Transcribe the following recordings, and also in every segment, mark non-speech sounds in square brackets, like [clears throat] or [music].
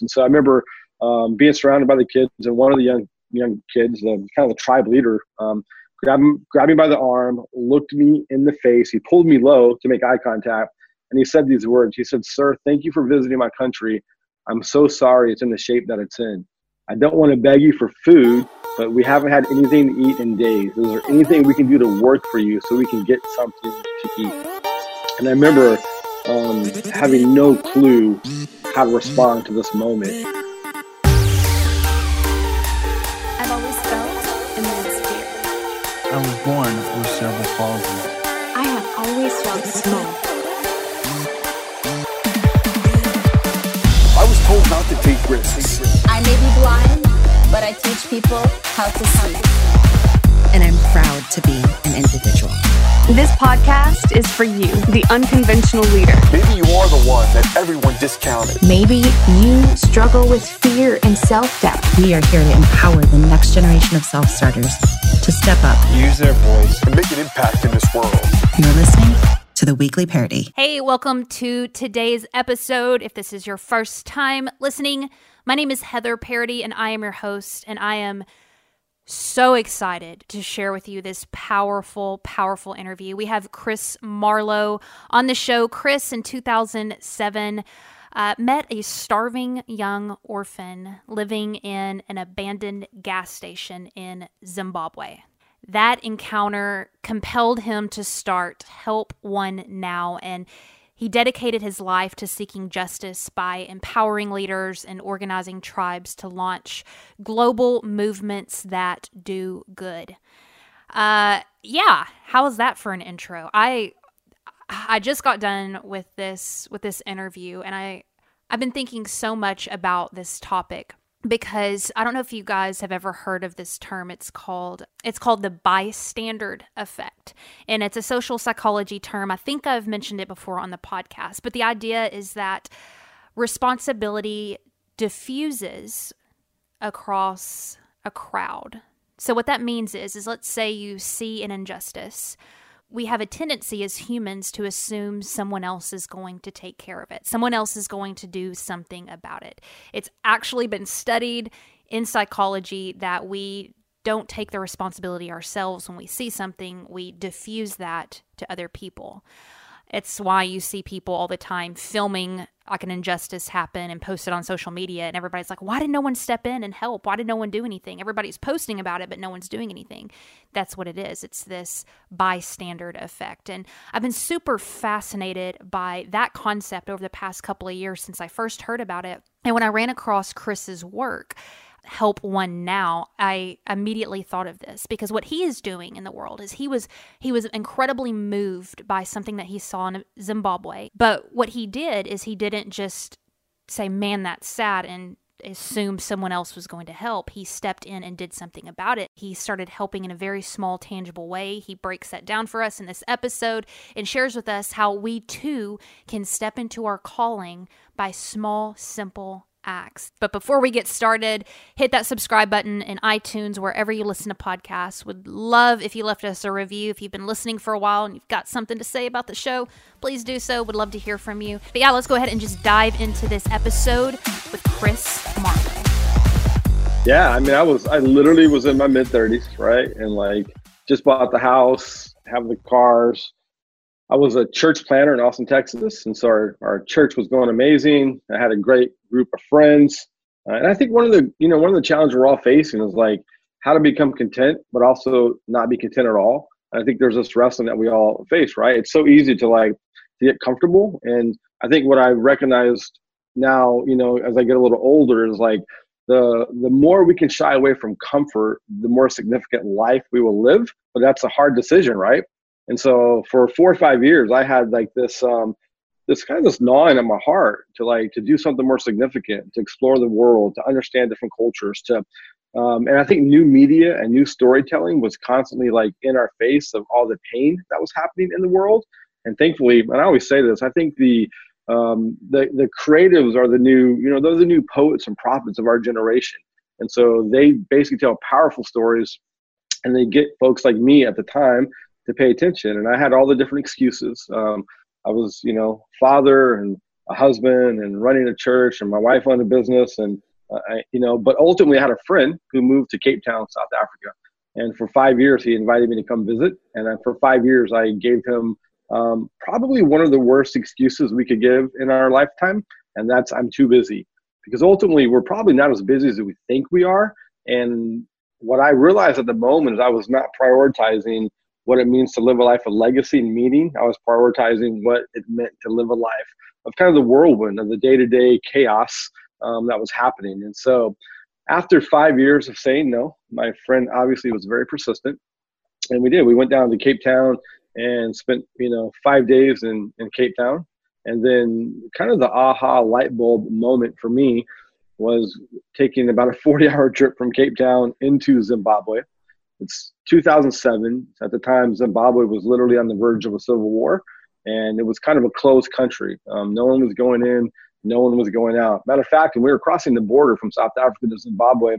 And so I remember um, being surrounded by the kids, and one of the young young kids, the kind of the tribe leader, um, grabbed, grabbed me by the arm, looked me in the face. He pulled me low to make eye contact, and he said these words. He said, "Sir, thank you for visiting my country. I'm so sorry it's in the shape that it's in. I don't want to beg you for food, but we haven't had anything to eat in days. Is there anything we can do to work for you so we can get something to eat?" And I remember um, having no clue how to respond to this moment. I've always felt immense fear. I was born with cerebral palsy. I have always felt small. I was told not to take risks. I may be blind, but I teach people how to see. And I'm proud to be an individual. This podcast is for you, the unconventional leader. Maybe you are the one that everyone discounted. Maybe you struggle with fear and self doubt. We are here to empower the next generation of self starters to step up. Use their voice. And make an impact in this world. You're listening to the weekly Parady. Hey, welcome to today's episode. If this is your first time listening, my name is Heather Parady and I am your host, and I am so excited to share with you this powerful, powerful interview. We have Chris Marlow on the show. Chris, in 2007, uh, met a starving young orphan living in an abandoned gas station in Zimbabwe. That encounter compelled him to start Help One Now, and he dedicated his life to seeking justice by empowering leaders and organizing tribes to launch global movements that do good. Uh, yeah, how was that for an intro? I I just got done with this with this interview, and I I've been thinking so much about this topic because I don't know if you guys have ever heard of this term. It's called it's called the bystander effect. And it's a social psychology term. I think I've mentioned it before on the podcast, but the idea is that responsibility diffuses across a crowd. So what that means is is let's say you see an injustice we have a tendency as humans to assume someone else is going to take care of it. Someone else is going to do something about it. It's actually been studied in psychology that we don't take the responsibility ourselves when we see something, we diffuse that to other people. It's why you see people all the time filming like an injustice happen and post it on social media and everybody's like why did no one step in and help? Why did no one do anything? Everybody's posting about it but no one's doing anything. That's what it is. It's this bystander effect. And i've been super fascinated by that concept over the past couple of years since i first heard about it. And when i ran across chris's work help one now i immediately thought of this because what he is doing in the world is he was he was incredibly moved by something that he saw in zimbabwe. But what he did is he didn't just say man that's sad and assume someone else was going to help. He stepped in and did something about it. He started helping in a very small tangible way. He breaks that down for us in this episode and shares with us how we too can step into our calling by small simple acts. But before we get started, hit that subscribe button in iTunes, wherever you listen to podcasts. Would love if you left us a review. If you've been listening for a while and you've got something to say about the show, please do so. Would love to hear from you. But yeah, let's go ahead and just dive into this episode with Chris Marlow. Yeah, I mean, I was, I literally was in my mid 30s, right? And like just bought the house, have the cars, I was a church planter in Austin, Texas, and so our, our church was going amazing. I had a great group of friends, uh, and I think one of the you know one of the challenges we're all facing is like how to become content, but also not be content at all. And I think there's this wrestling that we all face, right? It's so easy to like to get comfortable, and I think what I recognized now, you know, as I get a little older, is like the the more we can shy away from comfort, the more significant life we will live. But that's a hard decision, right? And so for four or five years, I had like this um, this kind of this gnawing at my heart to like to do something more significant, to explore the world, to understand different cultures, to um, and I think new media and new storytelling was constantly like in our face of all the pain that was happening in the world. And thankfully, and I always say this, I think the um, the the creatives are the new, you know, those are the new poets and prophets of our generation. And so they basically tell powerful stories, and they get folks like me at the time to pay attention. And I had all the different excuses. Um, I was, you know, father and a husband and running a church, and my wife owned a business, and uh, I, you know, but ultimately I had a friend who moved to Cape Town, South Africa, and for five years he invited me to come visit, and for five years I gave him um, probably one of the worst excuses we could give in our lifetime, and that's I'm too busy, because ultimately we're probably not as busy as we think we are, and what I realized at the moment is I was not prioritizing what it means to live a life of legacy and meaning. I was prioritizing what it meant to live a life of kind of the whirlwind of the day to day chaos um, that was happening. And so, after five years of saying no, my friend obviously was very persistent, and we did. We went down to Cape Town and spent you know five days in in Cape Town, and then kind of the aha light bulb moment for me was taking about a 40 hour trip from Cape Town into Zimbabwe. It's 2007. At the time, Zimbabwe was literally on the verge of a civil war, and it was kind of a closed country. Um, no one was going in, no one was going out. Matter of fact, when we were crossing the border from South Africa to Zimbabwe,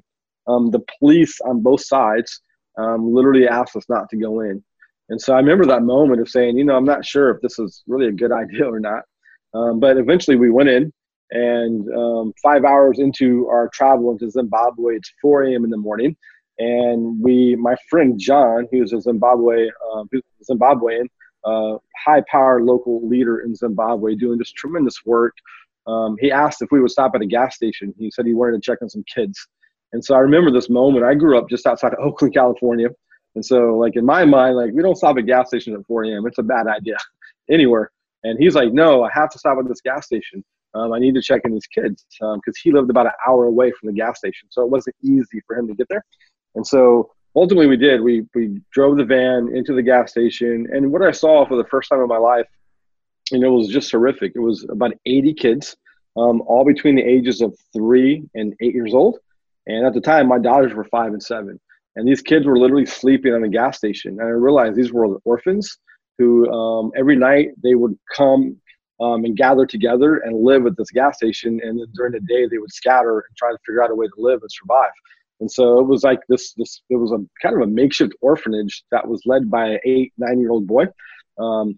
um, the police on both sides um, literally asked us not to go in. And so I remember that moment of saying, you know, I'm not sure if this is really a good [laughs] idea or not. Um, but eventually we went in, and um, five hours into our travel into Zimbabwe, it's 4 a.m. in the morning. And we, my friend John, who's a Zimbabwe, um, Zimbabwean, uh, high power local leader in Zimbabwe, doing just tremendous work. Um, he asked if we would stop at a gas station. He said he wanted to check on some kids. And so I remember this moment. I grew up just outside of Oakland, California. And so, like in my mind, like we don't stop at gas stations at 4 a.m. It's a bad idea [laughs] anywhere. And he's like, no, I have to stop at this gas station. Um, I need to check in these kids because um, he lived about an hour away from the gas station, so it wasn't easy for him to get there. And so ultimately, we did. We we drove the van into the gas station, and what I saw for the first time in my life, you know, was just horrific. It was about 80 kids, um, all between the ages of three and eight years old. And at the time, my daughters were five and seven, and these kids were literally sleeping on the gas station. And I realized these were orphans who um, every night they would come um, and gather together and live at this gas station. And during the day, they would scatter and try to figure out a way to live and survive. And so it was like this. This it was a kind of a makeshift orphanage that was led by an eight, nine year old boy. Um,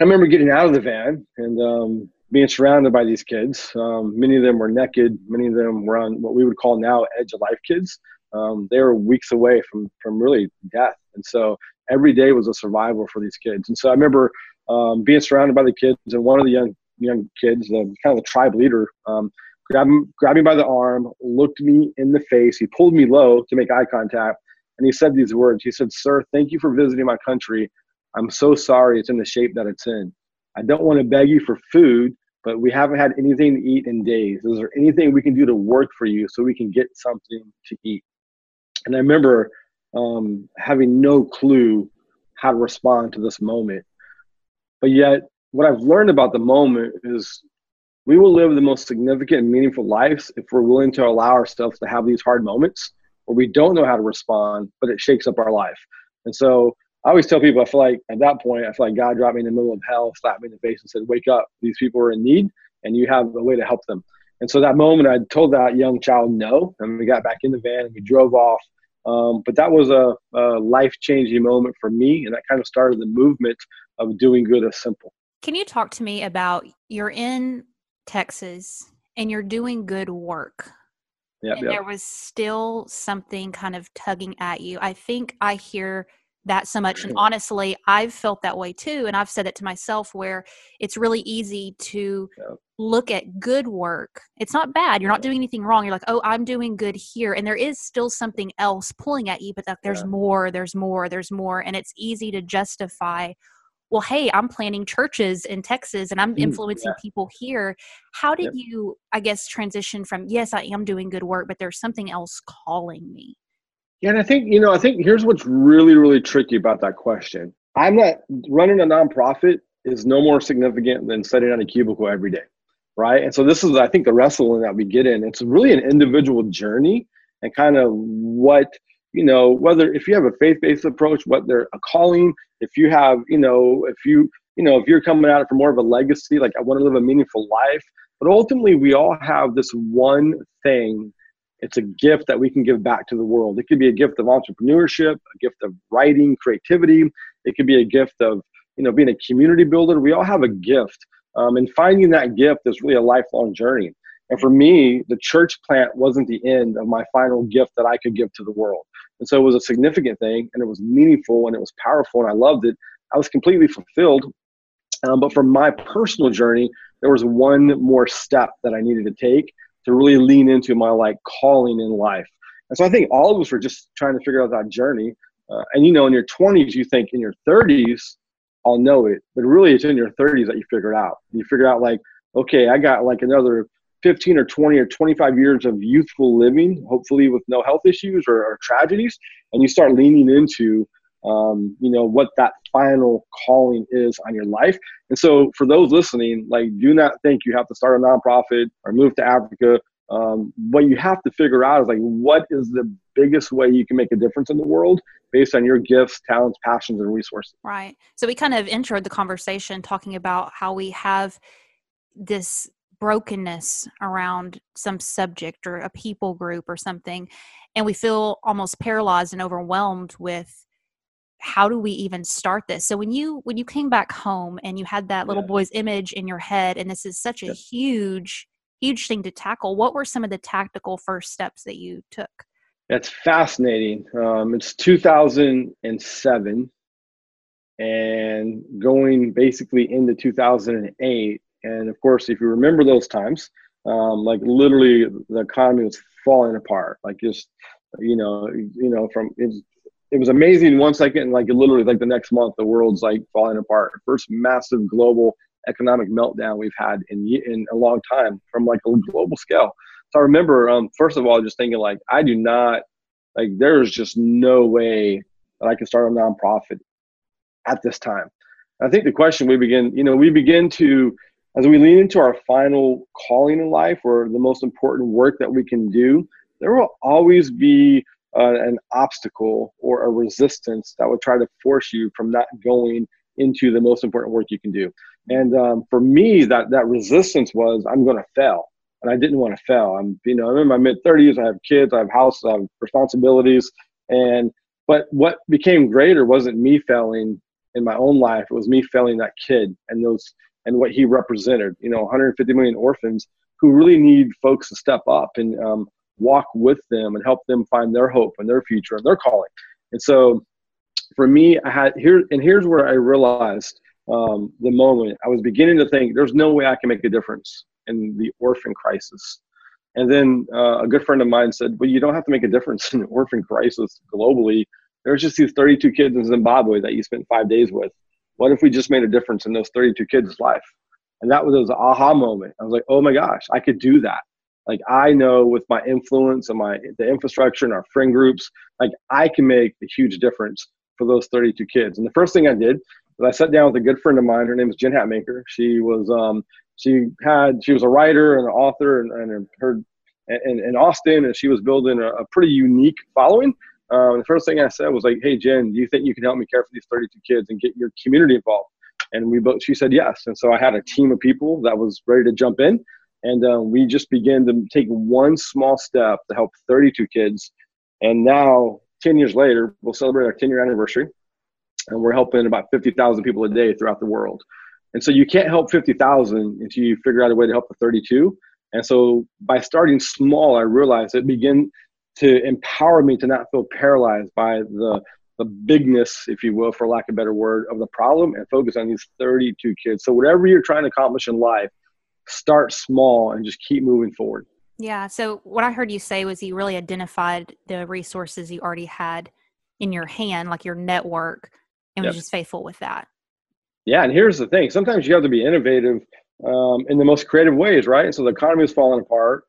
I remember getting out of the van and um, being surrounded by these kids. Um, many of them were naked. Many of them were on what we would call now edge of life kids. Um, they were weeks away from from really death, and so every day was a survival for these kids. And so I remember um, being surrounded by the kids, and one of the young young kids, the kind of the tribe leader, um, grabbed, grabbed me by the arm, looked me in the face. He pulled me low to make eye contact, and he said these words. He said, "Sir, thank you for visiting my country. I'm so sorry it's in the shape that it's in. I don't want to beg you for food, but we haven't had anything to eat in days. Is there anything we can do to work for you so we can get something to eat?" And I remember um, having no clue how to respond to this moment. But yet, what I've learned about the moment is we will live the most significant and meaningful lives if we're willing to allow ourselves to have these hard moments where we don't know how to respond, but it shakes up our life. And so I always tell people, I feel like at that point, I feel like God dropped me in the middle of hell, slapped me in the face, and said, Wake up. These people are in need, and you have a way to help them. And so that moment, I told that young child no, and we got back in the van and we drove off. Um, but that was a, a life changing moment for me, and that kind of started the movement of doing good as simple. Can you talk to me about you're in Texas and you're doing good work? Yep, and yep. there was still something kind of tugging at you. I think I hear that so much. And [clears throat] honestly, I've felt that way too. And I've said it to myself where it's really easy to Yep. look at good work. It's not bad. You're not doing anything wrong. You're like, oh, I'm doing good here. And there is still something else pulling at you, but that there's Yeah. more, there's more, there's more. And it's easy to justify, well, hey, I'm planning churches in Texas and I'm Mm, influencing people here. How did Yep. you, I guess, transition from, yes, I am doing good work, but there's something else calling me? Yeah, and I think, you know, I think here's what's really, really tricky about that question. I'm not running a nonprofit is no more significant than sitting on a cubicle every day. Right. And so this is, I think, the wrestling that we get in. It's really an individual journey and kind of what, you know, whether if you have a faith-based approach, what they're a calling, if you have, you know, if you, you know, if you're coming at it for more of a legacy, like I want to live a meaningful life. But ultimately we all have this one thing it's a gift that we can give back to the world. It could be a gift of entrepreneurship, a gift of writing, creativity. It could be a gift of, you know, being a community builder. We all have a gift Um, and finding that gift is really a lifelong journey. And for me, the church plant wasn't the end of my final gift that I could give to the world. And so it was a significant thing and it was meaningful and it was powerful and I loved it. I was completely fulfilled. Um, but for my personal journey, there was one more step that I needed to take to really lean into my like calling in life. And so I think all of us were just trying to figure out that journey. Uh, and you know, in your 20s, you think in your 30s, I'll know it. But really, it's in your 30s that you figure it out. You figure out, like, okay, I got like another 15 or 20 or 25 years of youthful living, hopefully with no health issues or, or tragedies. And you start leaning into, um, you know, what that final calling is on your life. And so for those listening, like, do not think you have to start a nonprofit or move to Africa um, what you have to figure out is like what is the biggest way you can make a difference in the world based on your gifts talents passions and resources right so we kind of entered the conversation talking about how we have this brokenness around some subject or a people group or something and we feel almost paralyzed and overwhelmed with how do we even start this so when you when you came back home and you had that little yeah. boy's image in your head and this is such a yeah. huge huge thing to tackle. What were some of the tactical first steps that you took? That's fascinating. Um, it's 2007 and going basically into 2008. And of course, if you remember those times, um, like literally the economy was falling apart. Like just, you know, you know, from it was, it was amazing one second, like literally like the next month, the world's like falling apart. First massive global economic meltdown we've had in in a long time from like a global scale. So I remember, um, first of all, just thinking like, I do not like. There's just no way that I can start a nonprofit at this time. I think the question we begin, you know, we begin to as we lean into our final calling in life or the most important work that we can do. There will always be uh, an obstacle or a resistance that would try to force you from not going into the most important work you can do. And um, for me, that that resistance was I'm going to fail, and I didn't want to fail. I'm you know I'm in my mid 30s. I have kids. I have house. I have responsibilities. And but what became greater wasn't me failing in my own life. It was me failing that kid and those and what he represented. You know, 150 million orphans who really need folks to step up and um, walk with them and help them find their hope and their future and their calling. And so for me, I had here, and here's where I realized um, the moment I was beginning to think there's no way I can make a difference in the orphan crisis. And then uh, a good friend of mine said, Well, you don't have to make a difference [laughs] in the orphan crisis globally. There's just these 32 kids in Zimbabwe that you spent five days with. What if we just made a difference in those 32 kids' life? And that was an aha moment. I was like, oh my gosh, I could do that. Like I know with my influence and my the infrastructure and our friend groups, like I can make a huge difference for those 32 kids. And the first thing I did was I sat down with a good friend of mine. Her name is Jen Hatmaker. She was um, she had she was a writer and an author and, and her in, in Austin, and she was building a, a pretty unique following. Um, the first thing I said was like, "Hey Jen, do you think you can help me care for these 32 kids and get your community involved?" And we both she said yes. And so I had a team of people that was ready to jump in, and uh, we just began to take one small step to help 32 kids. And now 10 years later, we'll celebrate our 10 year anniversary, and we're helping about 50,000 people a day throughout the world. And so you can't help 50,000 until you figure out a way to help the 32. And so by starting small, I realized it began to empower me to not feel paralyzed by the the bigness, if you will, for lack of a better word, of the problem and focus on these 32 kids. So whatever you're trying to accomplish in life, start small and just keep moving forward. Yeah. So what I heard you say was you really identified the resources you already had in your hand, like your network, and yep. was just faithful with that. Yeah, and here's the thing: sometimes you have to be innovative um, in the most creative ways, right? So the economy is falling apart.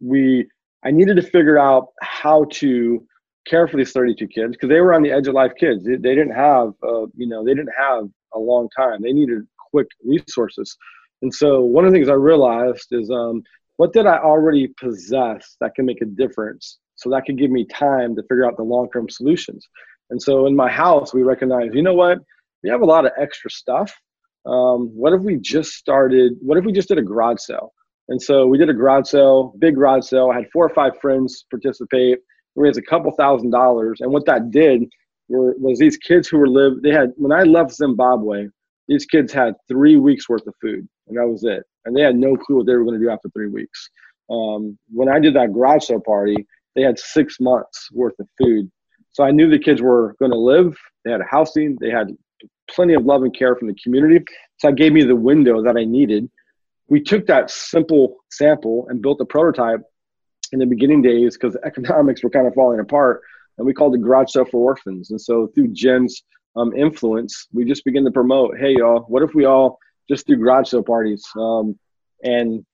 We, I needed to figure out how to care for these 32 kids because they were on the edge of life kids. They, they didn't have, uh, you know, they didn't have a long time. They needed quick resources. And so one of the things I realized is um, what did I already possess that can make a difference? So that could give me time to figure out the long term solutions. And so in my house, we recognize, you know what? We have a lot of extra stuff. Um, what if we just started? What if we just did a garage sale? And so we did a garage sale, big garage sale. I had four or five friends participate. We raised a couple thousand dollars. And what that did were, was these kids who were live. They had when I left Zimbabwe, these kids had three weeks worth of food. and that was it. And they had no clue what they were going to do after three weeks. Um, when I did that garage sale party, they had six months worth of food. So I knew the kids were going to live. They had housing. They had plenty of love and care from the community. So that gave me the window that I needed. We took that simple sample and built a prototype in the beginning days because economics were kind of falling apart. And we called it Garage Sale for Orphans. And so through Jen's um, influence, we just began to promote, hey, y'all, what if we all just do garage sale parties? Um, and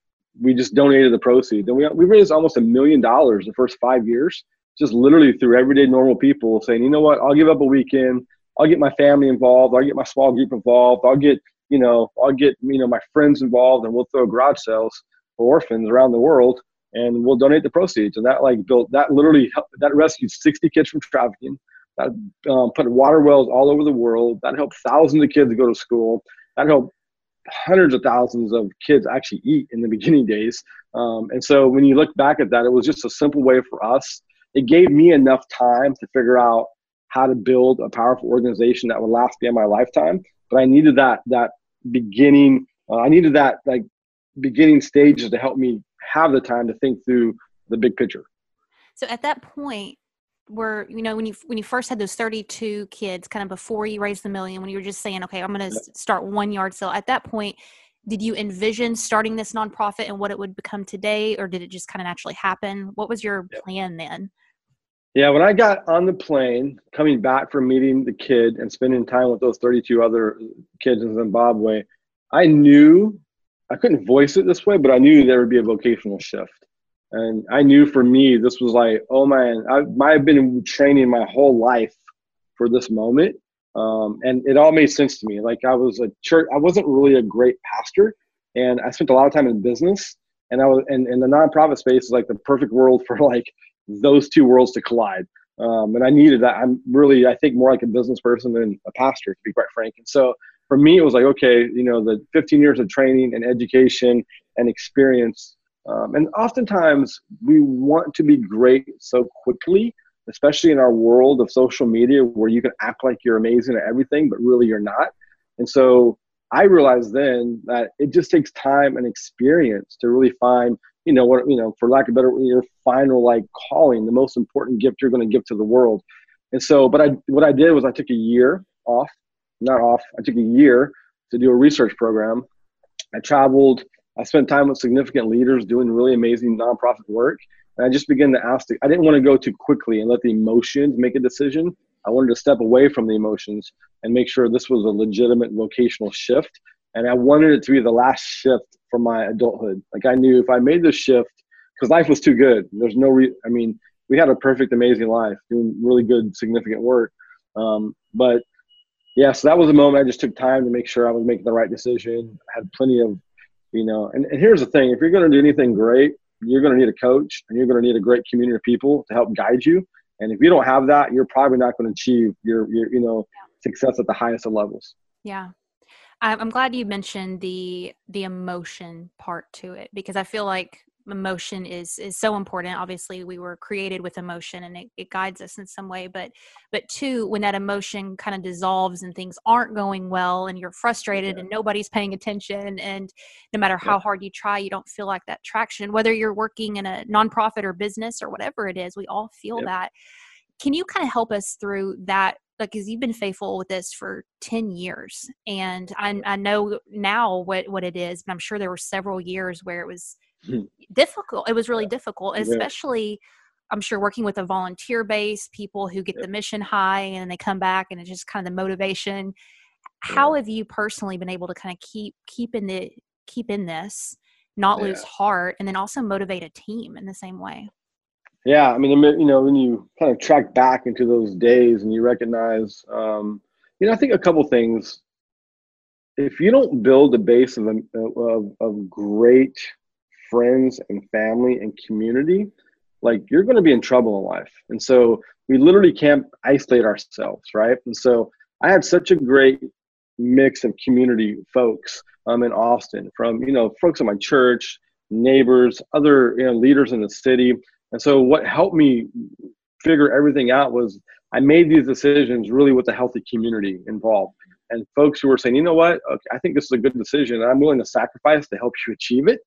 we just donated the proceeds. And we, we raised almost a million dollars the first five years, just literally through everyday normal people saying, you know what, I'll give up a weekend. I'll get my family involved. I'll get my small group involved. I'll get, you know, I'll get, you know, my friends involved and we'll throw garage sales for orphans around the world and we'll donate the proceeds. And that like built, that literally, helped, that rescued 60 kids from trafficking. That um, put water wells all over the world. That helped thousands of kids go to school. That helped hundreds of thousands of kids actually eat in the [laughs] beginning days. Um, and so when you look back at that, it was just a simple way for us. It gave me enough time to figure out how to build a powerful organization that would last beyond my lifetime. But I needed that that beginning. Uh, I needed that like beginning stages to help me have the time to think through the big picture. So at that point, were you know when you when you first had those 32 kids kind of before you raised the million when you were just saying okay i'm going to start one yard sale at that point did you envision starting this nonprofit and what it would become today or did it just kind of naturally happen what was your plan then yeah when i got on the plane coming back from meeting the kid and spending time with those 32 other kids in zimbabwe i knew i couldn't voice it this way but i knew there would be a vocational shift and I knew for me, this was like, oh man, I have been training my whole life for this moment. Um, and it all made sense to me. Like I was a church, I wasn't really a great pastor, and I spent a lot of time in business. And I was, and the nonprofit space is like the perfect world for like those two worlds to collide. Um, and I needed that. I'm really, I think, more like a business person than a pastor, to be quite frank. And so for me, it was like, okay, you know, the 15 years of training and education and experience um, and oftentimes we want to be great so quickly, especially in our world of social media where you can act like you're amazing at everything, but really you're not. And so I realized then that it just takes time and experience to really find, you know, what, you know, for lack of better, your final like calling, the most important gift you're going to give to the world. And so, but I, what I did was I took a year off, not off, I took a year to do a research program. I traveled I spent time with significant leaders doing really amazing nonprofit work. And I just began to ask, the, I didn't want to go too quickly and let the emotions make a decision. I wanted to step away from the emotions and make sure this was a legitimate vocational shift. And I wanted it to be the last shift from my adulthood. Like I knew if I made this shift, because life was too good. There's no re- I mean, we had a perfect, amazing life, doing really good, significant work. Um, but yeah, so that was a moment I just took time to make sure I was making the right decision. I had plenty of you know and, and here's the thing if you're going to do anything great you're going to need a coach and you're going to need a great community of people to help guide you and if you don't have that you're probably not going to achieve your, your you know success at the highest of levels yeah i'm glad you mentioned the the emotion part to it because i feel like emotion is is so important obviously we were created with emotion and it, it guides us in some way but but two when that emotion kind of dissolves and things aren't going well and you're frustrated yeah. and nobody's paying attention and no matter how yeah. hard you try you don't feel like that traction whether you're working in a nonprofit or business or whatever it is we all feel yeah. that can you kind of help us through that because you've been faithful with this for 10 years and I, I know now what what it is but i'm sure there were several years where it was [laughs] difficult. It was really difficult, especially I'm sure working with a volunteer base, people who get the mission high and then they come back and it's just kind of the motivation. How have you personally been able to kind of keep keep in the keep in this, not lose heart, and then also motivate a team in the same way? Yeah, I mean, you know, when you kind of track back into those days and you recognize, um, you know, I think a couple things. If you don't build a base of, of, of great friends and family and community, like you're going to be in trouble in life. And so we literally can't isolate ourselves, right? And so I had such a great mix of community folks um, in Austin, from you know folks in my church, neighbors, other you know leaders in the city. And so what helped me figure everything out was I made these decisions really with a healthy community involved. and folks who were saying, you know what, okay, I think this is a good decision, and I'm willing to sacrifice to help you achieve it.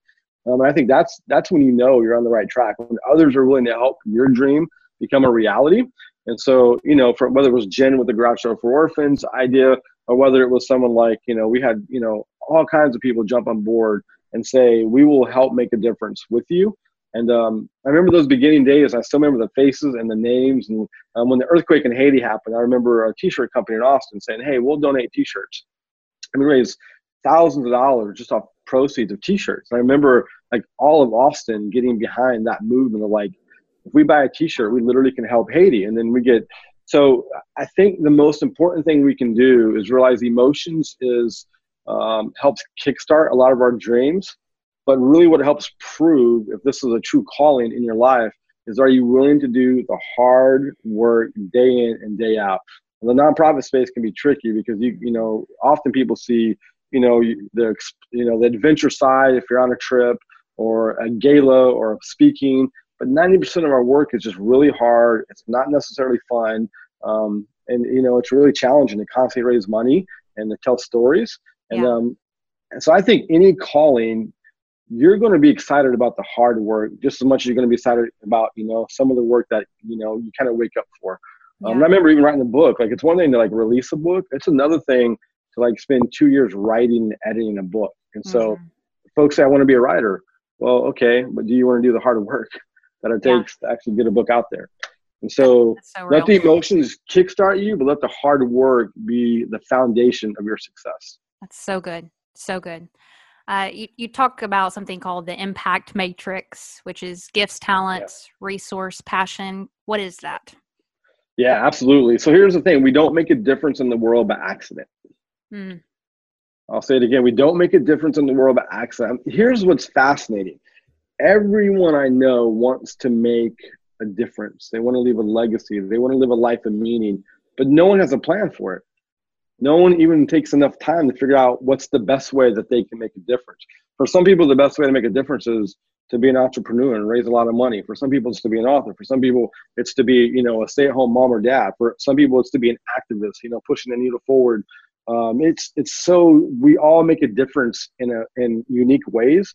Um, and I think that's that's when you know you're on the right track. When others are willing to help your dream become a reality. And so, you know, for whether it was Jen with the Garage Sale for Orphans idea, or whether it was someone like, you know, we had, you know, all kinds of people jump on board and say, we will help make a difference with you. And um, I remember those beginning days. I still remember the faces and the names. And um, when the earthquake in Haiti happened, I remember a T-shirt company in Austin saying, "Hey, we'll donate T-shirts." And we raised thousands of dollars just off proceeds of T-shirts. And I remember like all of Austin getting behind that movement of like, if we buy a T-shirt, we literally can help Haiti. And then we get. So I think the most important thing we can do is realize emotions is um, helps kickstart a lot of our dreams but really, what helps prove if this is a true calling in your life is are you willing to do the hard work day in and day out? The nonprofit space can be tricky because you you know often people see you know the you know the adventure side if you're on a trip or a gala or speaking, but 90% of our work is just really hard. It's not necessarily fun, um, and you know it's really challenging to constantly raise money and to tell stories. And Yeah. um, and so I think any calling you're going to be excited about the hard work just as much as you're going to be excited about you know some of the work that you know you kind of wake up for um, i remember even writing the book like it's one thing to like release a book it's another thing to like spend two years writing and editing a book and so Mhm. folks say i want to be a writer well okay but do you want to do the hard work [laughs] that it Yeah. takes to actually get a book out there and so so let the emotions kickstart you but let the hard work be the foundation of your success That's so good. So good. Uh, you, you talk about something called the impact matrix, which is gifts, talents, resource, passion. What is that? yeah absolutely so here's the thing we don't make a difference in the world by accident Mm, I'll say it again. We don't make a difference in the world by accident. Here's what's fascinating. Everyone I know wants to make a difference. They want to leave a legacy. They want to live a life of meaning, but no one has a plan for it. No one even takes enough time to figure out what's the best way that they can make a difference. For some people, the best way to make a difference is to be an entrepreneur and raise a lot of money. For some people, it's to be an author. For some people, it's to be, you know, a stay-at-home mom or dad. For some people, it's to be an activist, you know, pushing the needle forward um, it's it's so we all make a difference in a in unique ways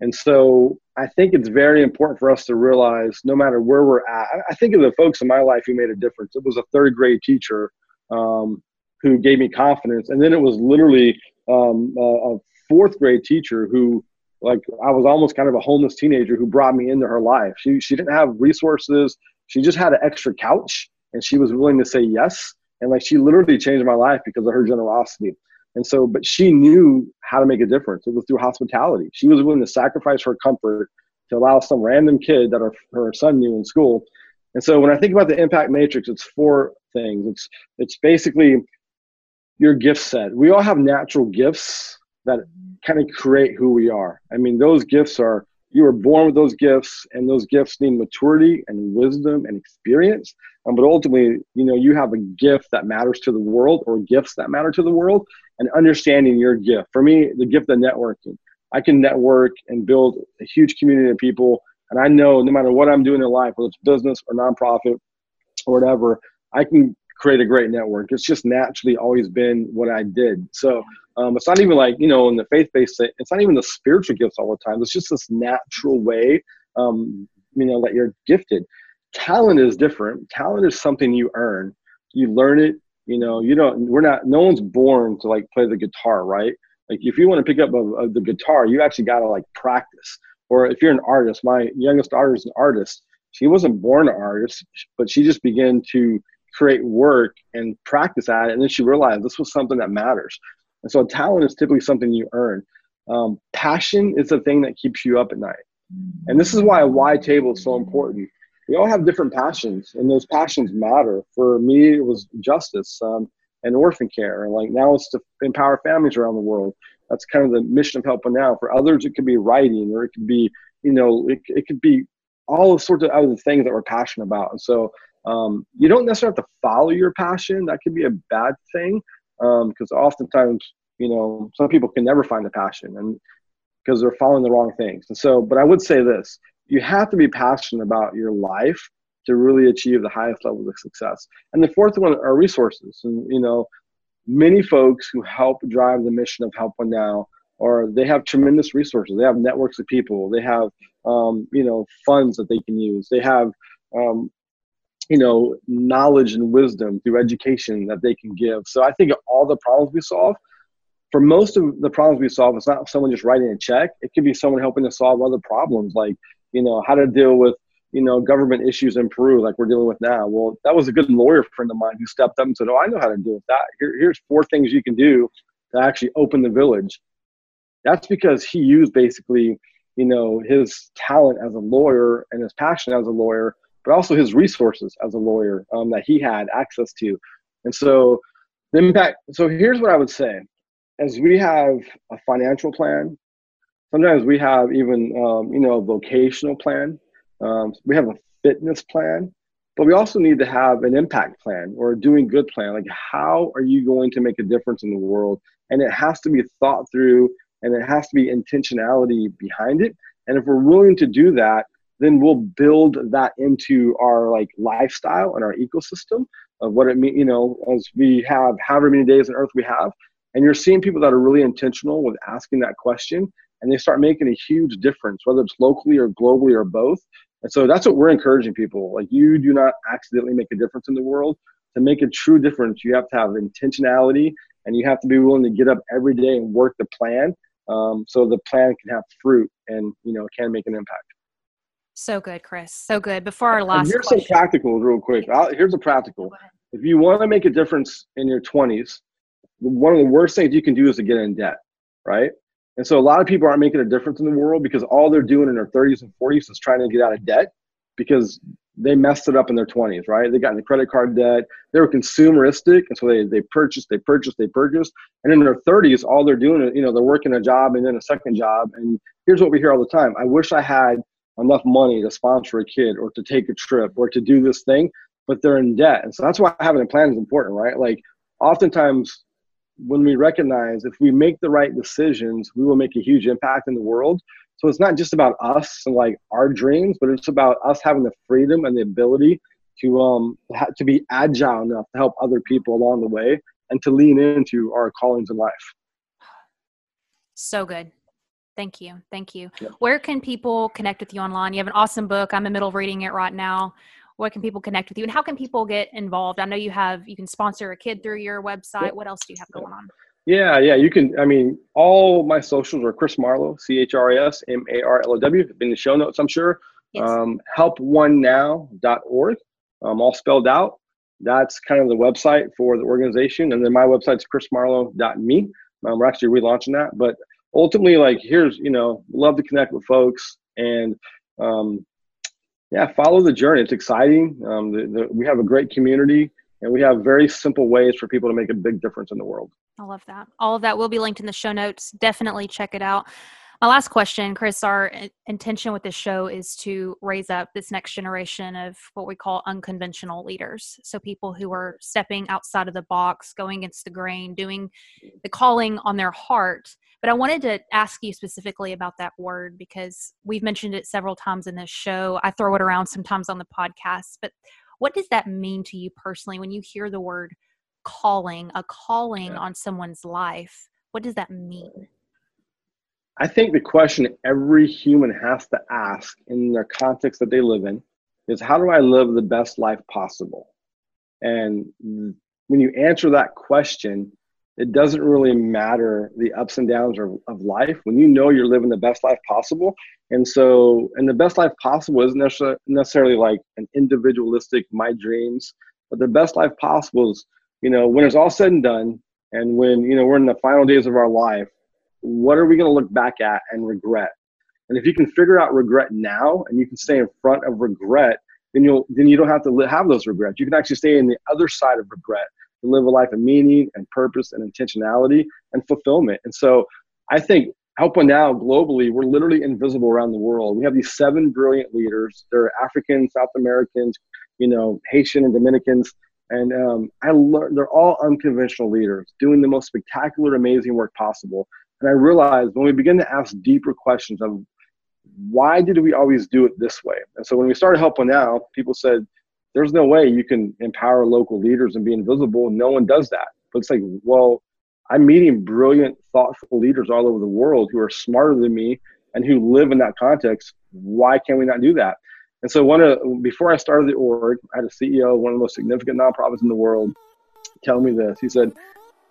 and so i think it's very important for us to realize no matter where we're at I- think of the folks in my life who made a difference it was a third grade teacher um, who gave me confidence. And then it was literally um, a, fourth grade teacher who like i was almost kind of a homeless teenager who brought me into her life. She, she didn't have resources. She just had an extra couch and she was willing to say yes. And like she literally changed my life because of her generosity. And so but she knew how to make a difference. It was through hospitality. She was willing to sacrifice her comfort to allow some random kid that her, her son knew in school. And so when i think about the impact matrix it's four things. It's it's basically your gift set we all have natural gifts that kind of create who we are i mean those gifts are you were born with those gifts and those gifts need maturity and wisdom and experience um, but ultimately, you know, you have a gift that matters to the world or gifts that matter to the world and understanding your gift. For me, the gift of networking. I can network and build a huge community of people. And I know no matter what I'm doing in life, whether it's business or nonprofit or whatever, I can create a great network. It's just naturally always been what I did. So um, it's not even like, you know, in the faith based, it's not even the spiritual gifts all the time. It's just this natural way, um, you know, that you're gifted talent is different talent is something you earn you learn it you know you don't we're not no one's born to like play the guitar right like if you want to pick up a, a, the guitar you actually got to like practice or if you're an artist my youngest daughter is an artist she wasn't born an artist but she just began to create work and practice at it and then she realized this was something that matters. And so talent is typically something you earn. Um, passion is the thing that keeps you up at night. And this is why a wide table is so important. We all have different passions and those passions matter. For me it was justice um, and orphan care and like now it's to empower families around the world. That's kind of the mission of Help One Now. For others it could be writing or it could be you know it, it could be all sorts of other things that we're passionate about. And so um, you don't necessarily have to follow your passion that could be a bad thing because oftentimes you know some people can never find the passion and because they're following the wrong things and so but i would say this you have to be passionate about your life to really achieve the highest level of success. And the fourth one are resources. And you know, many folks who help drive the mission of Help One Now, or they have tremendous resources. They have networks of people. They have, um, you know, funds that they can use. They have, um, you know, knowledge and wisdom through education that they can give. So I think all the problems we solve, for most of the problems we solve, it's not someone just writing a check. It could be someone helping to solve other problems, like you know how to deal with you know government issues in Peru, like we're dealing with now. Well, that was a good lawyer friend of mine who stepped up and said, "Oh, I know how to deal with that. Here, here's four things you can do to actually open the village." That's because he used basically, you know, his talent as a lawyer and his passion as a lawyer, but also his resources as a lawyer um, that he had access to. And so, the impact. So here's what I would say: as we have a financial plan, sometimes we have even um, you know a vocational plan. Um, we have a fitness plan, but we also need to have an impact plan or a doing good plan. Like how are you going to make a difference in the world? And it has to be thought through, and it has to be intentionality behind it. And if we're willing to do that, then we'll build that into our like lifestyle and our ecosystem of what it means. You know, as we have however many days on Earth we have, and you're seeing people that are really intentional with asking that question and they start making a huge difference, whether it's locally or globally or both. And so that's what we're encouraging people. Like you do not accidentally make a difference in the world. To make a true difference, you have to have intentionality and you have to be willing to get up every day and work the plan um, so the plan can have fruit and you know can make an impact. So good, Chris. So good. Before our last, and here's question. some practical, real quick. I'll, here's a practical. If you want to make a difference in your 20s, one of the worst things you can do is to get in debt, right? And so a lot of people aren't making a difference in the world because all they're doing in their 30s and 40s is trying to get out of debt because they messed it up in their 20s, right? They got in credit card debt. They were consumeristic, and so they they purchased, they purchased, they purchased, and in their 30s, all they're doing is you know they're working a job and then a second job. And here's what we hear all the time: I wish I had enough money to sponsor a kid or to take a trip or to do this thing, but they're in debt, and so that's why having a plan is important, right? Like oftentimes when we recognize if we make the right decisions, we will make a huge impact in the world. So it's not just about us and like our dreams, but it's about us having the freedom and the ability to um to be agile enough to help other people along the way and to lean into our callings in life. So good. Thank you. Thank you. Where can people connect with you online? You have an awesome book. I'm in the middle of reading it right now. Where can people connect with you and how can people get involved? I know you have you can sponsor a kid through your website. Yep. What else do you have going on? Yeah, yeah, you can. I mean, all my socials are Chris Marlow, C H R A S M A R L O W. In the show notes, I'm sure. Yes. Um, helponenow.org, um, all spelled out. That's kind of the website for the organization. And then my website's chrismarlow.me. Um, we're actually relaunching that. But ultimately, like, here's, you know, love to connect with folks and, um, yeah, follow the journey. It's exciting. Um, the, the, we have a great community and we have very simple ways for people to make a big difference in the world. I love that. All of that will be linked in the show notes. Definitely check it out. My last question, Chris, our intention with this show is to raise up this next generation of what we call unconventional leaders. So people who are stepping outside of the box, going against the grain, doing the calling on their heart. But I wanted to ask you specifically about that word because we've mentioned it several times in this show. I throw it around sometimes on the podcast, but what does that mean to you personally when you hear the word calling, a calling Yeah. on someone's life? What does that mean? I think the question every human has to ask in their context that they live in is how do I live the best life possible? And when you answer that question, it doesn't really matter the ups and downs of, of life when you know you're living the best life possible. And so, and the best life possible isn't necessarily, like an individualistic, my dreams, but the best life possible is, you know, when it's all said and done, and when, you know, we're in the final days of our life, what are we going to look back at and regret? And if you can figure out regret now and you can stay in front of regret, then you'll then you don't have to have those regrets. You can actually stay in the other side of regret to live a life of meaning and purpose and intentionality and fulfillment. And so I think Help One Now globally, we're literally invisible around the world. We have these seven brilliant leaders. They're African, South Americans, you know, Haitian and Dominicans. And um, I learned they're all unconventional leaders doing the most spectacular, amazing work possible. And I realized when we begin to ask deeper questions of why did we always do it this way? And so when we started Help One Now, people said, there's no way you can empower local leaders and be invisible. No one does that. But it's like, well, I'm meeting brilliant, thoughtful leaders all over the world who are smarter than me and who live in that context. Why can't we not do that? And so, one of before I started the org, I had a CEO, one of the most significant nonprofits in the world, tell me this. He said,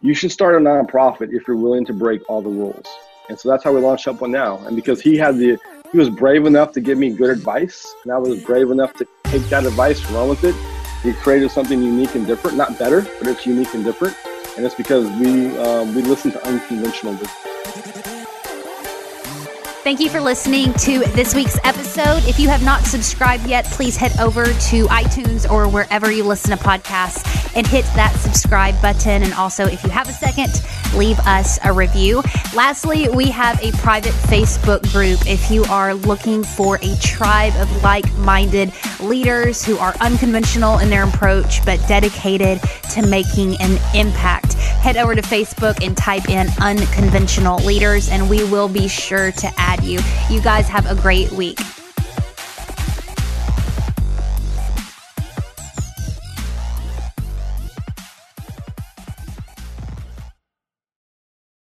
"You should start a nonprofit if you're willing to break all the rules." And so that's how we launched Help One Now. And because he had the, he was brave enough to give me good advice, and I was brave enough to take that advice, run with it. We created something unique and different, not better, but it's unique and different. And it's because we um, we listen to unconventional wisdom. Thank you for listening to this week's episode. If you have not subscribed yet, please head over to iTunes or wherever you listen to podcasts and hit that subscribe button. And also, if you have a second, leave us a review. Lastly, we have a private Facebook group if you are looking for a tribe of like minded leaders who are unconventional in their approach but dedicated to making an impact. Head over to Facebook and type in unconventional leaders, and we will be sure to add you. You guys have a great week.